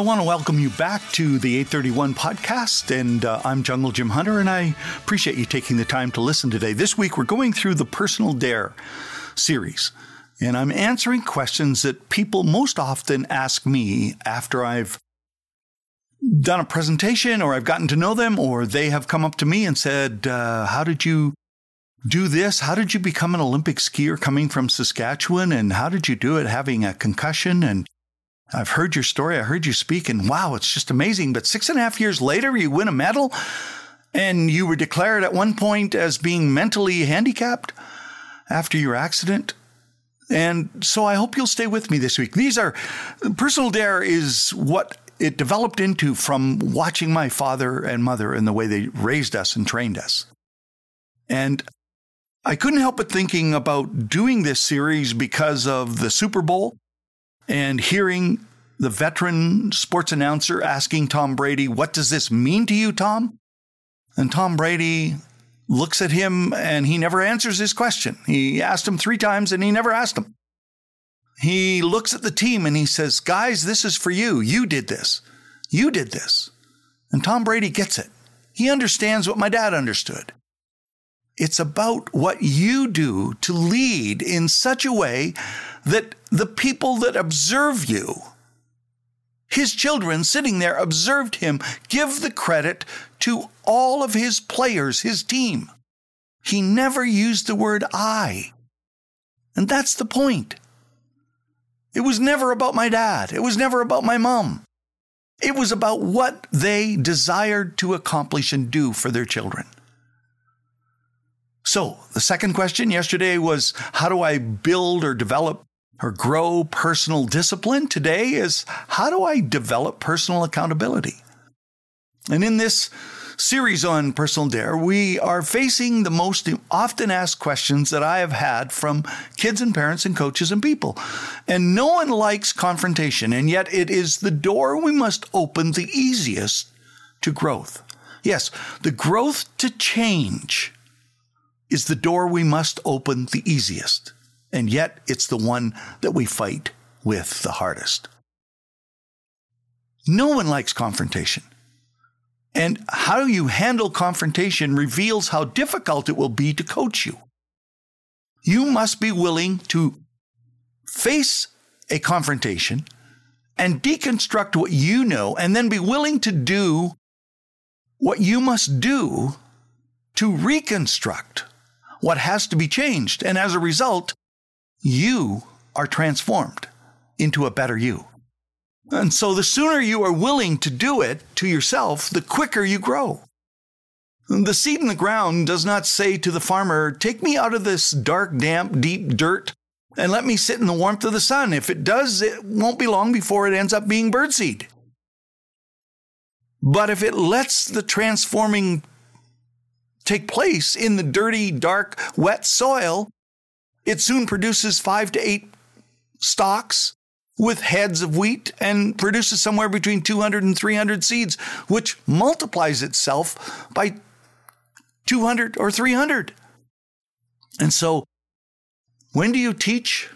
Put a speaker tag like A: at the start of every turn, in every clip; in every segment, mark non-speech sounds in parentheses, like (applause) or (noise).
A: I want to welcome you back to the 831 podcast, and uh, I'm Jungle Jim Hunter, and I appreciate you taking the time to listen today. This week, we're going through the Personal Dare series, and I'm answering questions that people most often ask me after I've done a presentation or I've gotten to know them, or they have come up to me and said, uh, How did you do this? How did you become an Olympic skier coming from Saskatchewan? And how did you do it having a concussion? And I've heard your story. I heard you speak, and wow, it's just amazing. But six and a half years later, you win a medal, and you were declared at one point as being mentally handicapped after your accident. And so I hope you'll stay with me this week. These are personal dare is what it developed into from watching my father and mother and the way they raised us and trained us. And I couldn't help but thinking about doing this series because of the Super Bowl and hearing the veteran sports announcer asking Tom Brady, What does this mean to you, Tom? And Tom Brady looks at him and he never answers his question. He asked him three times and he never asked him. He looks at the team and he says, Guys, this is for you. You did this. You did this. And Tom Brady gets it. He understands what my dad understood. It's about what you do to lead in such a way that the people that observe you, his children sitting there observed him give the credit to all of his players, his team. He never used the word I. And that's the point. It was never about my dad. It was never about my mom. It was about what they desired to accomplish and do for their children. So, the second question yesterday was how do I build or develop or grow personal discipline? Today is how do I develop personal accountability? And in this series on personal dare, we are facing the most often asked questions that I have had from kids and parents and coaches and people. And no one likes confrontation, and yet it is the door we must open the easiest to growth. Yes, the growth to change is the door we must open the easiest, and yet it's the one that we fight with the hardest. No one likes confrontation. And how you handle confrontation reveals how difficult it will be to coach you. You must be willing to face a confrontation and deconstruct what you know, and then be willing to do what you must do to reconstruct what has to be changed. And as a result, you are transformed into a better you. And so the sooner you are willing to do it to yourself, the quicker you grow. The seed in the ground does not say to the farmer, Take me out of this dark, damp, deep dirt and let me sit in the warmth of the sun. If it does, it won't be long before it ends up being birdseed. But if it lets the transforming take place in the dirty, dark, wet soil, it soon produces five to eight stalks with heads of wheat and produces somewhere between 200 and 300 seeds, which multiplies itself by 200 or 300. And so, when do you teach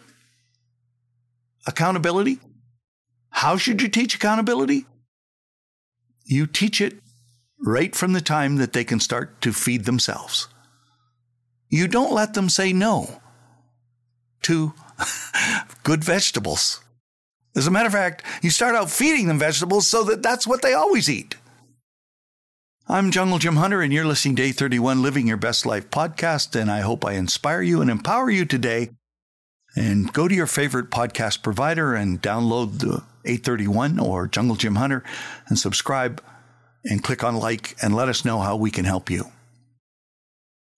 A: accountability? How should you teach accountability? You teach it right from the time that they can start to feed themselves. You don't let them say no to (laughs) good vegetables. As a matter of fact, you start out feeding them vegetables so that that's what they always eat. I'm Jungle Jim Hunter, and you're listening to 831 Living Your Best Life podcast. And I hope I inspire you and empower you today. And go to your favorite podcast provider and download the 831 or Jungle Jim Hunter and subscribe and click on like and let us know how we can help you.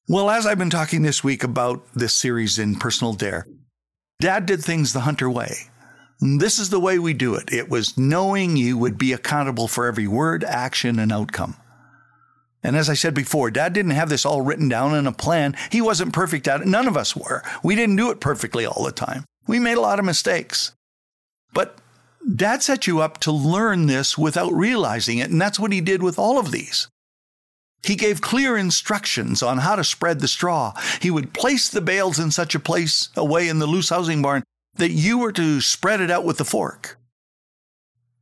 A: Well, as I've been talking this week about this series in Personal Dare, Dad did things the Hunter way. This is the way we do it. It was knowing you would be accountable for every word, action, and outcome. And as I said before, Dad didn't have this all written down in a plan. He wasn't perfect at it. None of us were. We didn't do it perfectly all the time. We made a lot of mistakes. But Dad set you up to learn this without realizing it, and that's what he did with all of these. He gave clear instructions on how to spread the straw. He would place the bales in such a place away in the loose housing barn that you were to spread it out with the fork.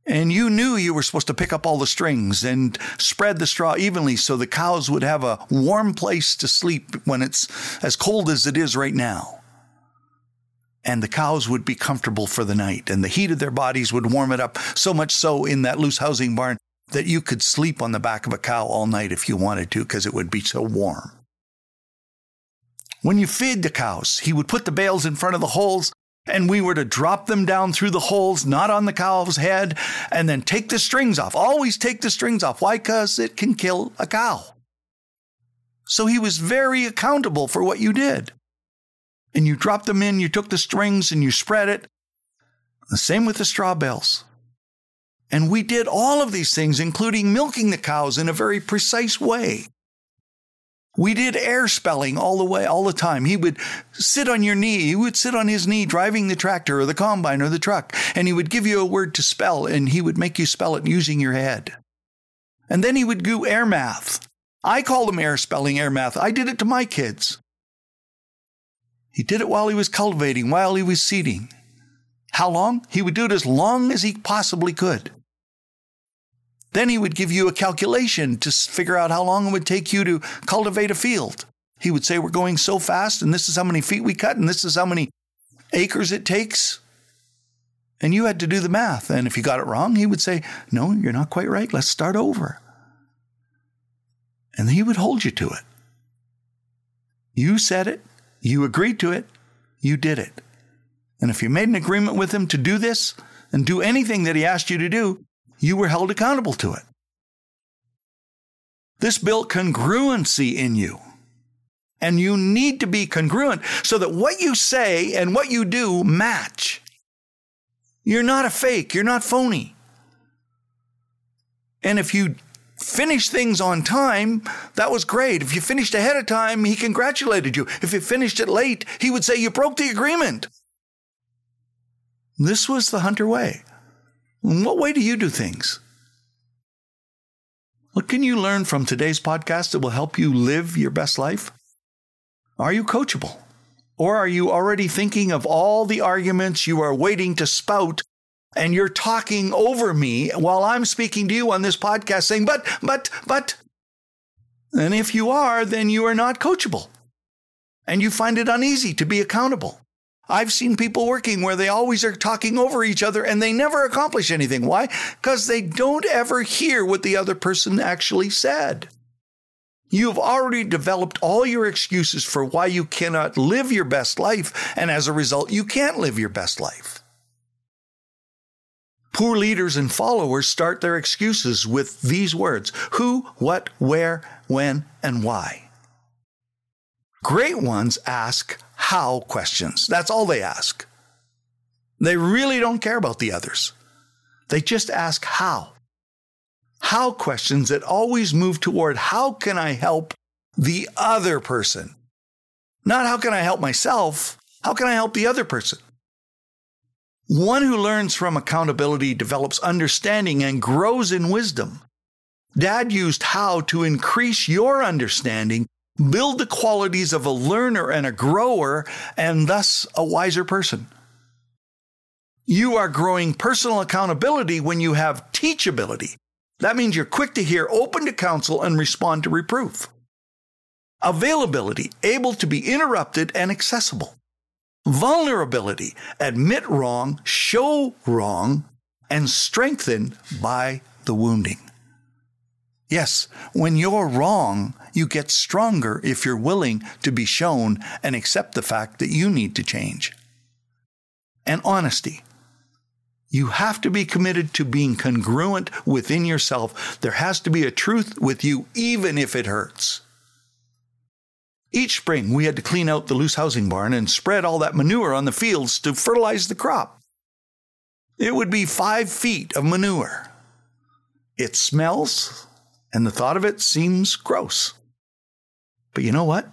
A: And you knew you were supposed to pick up all the strings and spread the straw evenly so the cows would have a warm place to sleep when it's as cold as it is right now. And the cows would be comfortable for the night, and the heat of their bodies would warm it up so much so in that loose housing barn that you could sleep on the back of a cow all night if you wanted to because it would be so warm. When you feed the cows, he would put the bales in front of the holes and we were to drop them down through the holes, not on the cow's head, and then take the strings off. Always take the strings off. Why? Because it can kill a cow. So he was very accountable for what you did. And you dropped them in, you took the strings and you spread it. The same with the straw bales. And we did all of these things, including milking the cows in a very precise way. We did air spelling all the way, all the time. He would sit on your knee. He would sit on his knee driving the tractor or the combine or the truck, and he would give you a word to spell, and he would make you spell it using your head. And then he would do air math. I call them air spelling, air math. I did it to my kids. He did it while he was cultivating, while he was seeding. How long? He would do it as long as he possibly could. Then he would give you a calculation to figure out how long it would take you to cultivate a field. He would say, We're going so fast, and this is how many feet we cut, and this is how many acres it takes. And you had to do the math. And if you got it wrong, he would say, No, you're not quite right. Let's start over. And he would hold you to it. You said it, you agreed to it, you did it. And if you made an agreement with him to do this and do anything that he asked you to do, you were held accountable to it. This built congruency in you. And you need to be congruent so that what you say and what you do match. You're not a fake, you're not phony. And if you finish things on time, that was great. If you finished ahead of time, he congratulated you. If you finished it late, he would say you broke the agreement. This was the Hunter way. In what way do you do things? What can you learn from today's podcast that will help you live your best life? Are you coachable? Or are you already thinking of all the arguments you are waiting to spout and you're talking over me while I'm speaking to you on this podcast saying, but, but, but. And if you are, then you are not coachable. And you find it uneasy to be accountable. I've seen people working where they always are talking over each other and they never accomplish anything. Why? Because they don't ever hear what the other person actually said. You've already developed all your excuses for why you cannot live your best life, and as a result, you can't live your best life. Poor leaders and followers start their excuses with these words who, what, where, when, and why. Great ones ask how questions. That's all they ask. They really don't care about the others. They just ask how. How questions that always move toward how can I help the other person? Not how can I help myself? How can I help the other person? One who learns from accountability develops understanding and grows in wisdom. Dad used how to increase your understanding Build the qualities of a learner and a grower, and thus a wiser person. You are growing personal accountability when you have teachability. That means you're quick to hear, open to counsel, and respond to reproof. Availability, able to be interrupted and accessible. Vulnerability, admit wrong, show wrong, and strengthened by the wounding. Yes, when you're wrong, you get stronger if you're willing to be shown and accept the fact that you need to change. And honesty. You have to be committed to being congruent within yourself. There has to be a truth with you, even if it hurts. Each spring, we had to clean out the loose housing barn and spread all that manure on the fields to fertilize the crop. It would be five feet of manure. It smells, and the thought of it seems gross. But you know what?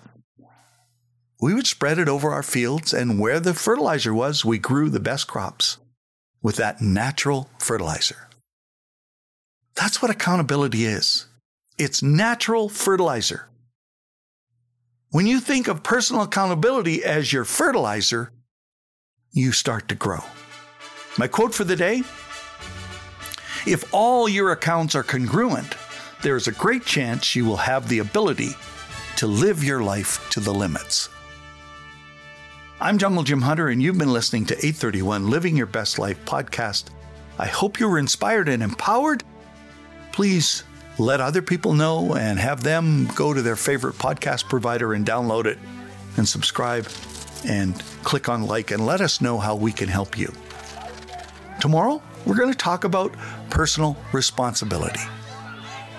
A: We would spread it over our fields, and where the fertilizer was, we grew the best crops with that natural fertilizer. That's what accountability is it's natural fertilizer. When you think of personal accountability as your fertilizer, you start to grow. My quote for the day If all your accounts are congruent, there is a great chance you will have the ability to live your life to the limits. I'm Jungle Jim Hunter, and you've been listening to 831 Living Your Best Life podcast. I hope you were inspired and empowered. Please let other people know and have them go to their favorite podcast provider and download it and subscribe and click on like and let us know how we can help you. Tomorrow, we're going to talk about personal responsibility.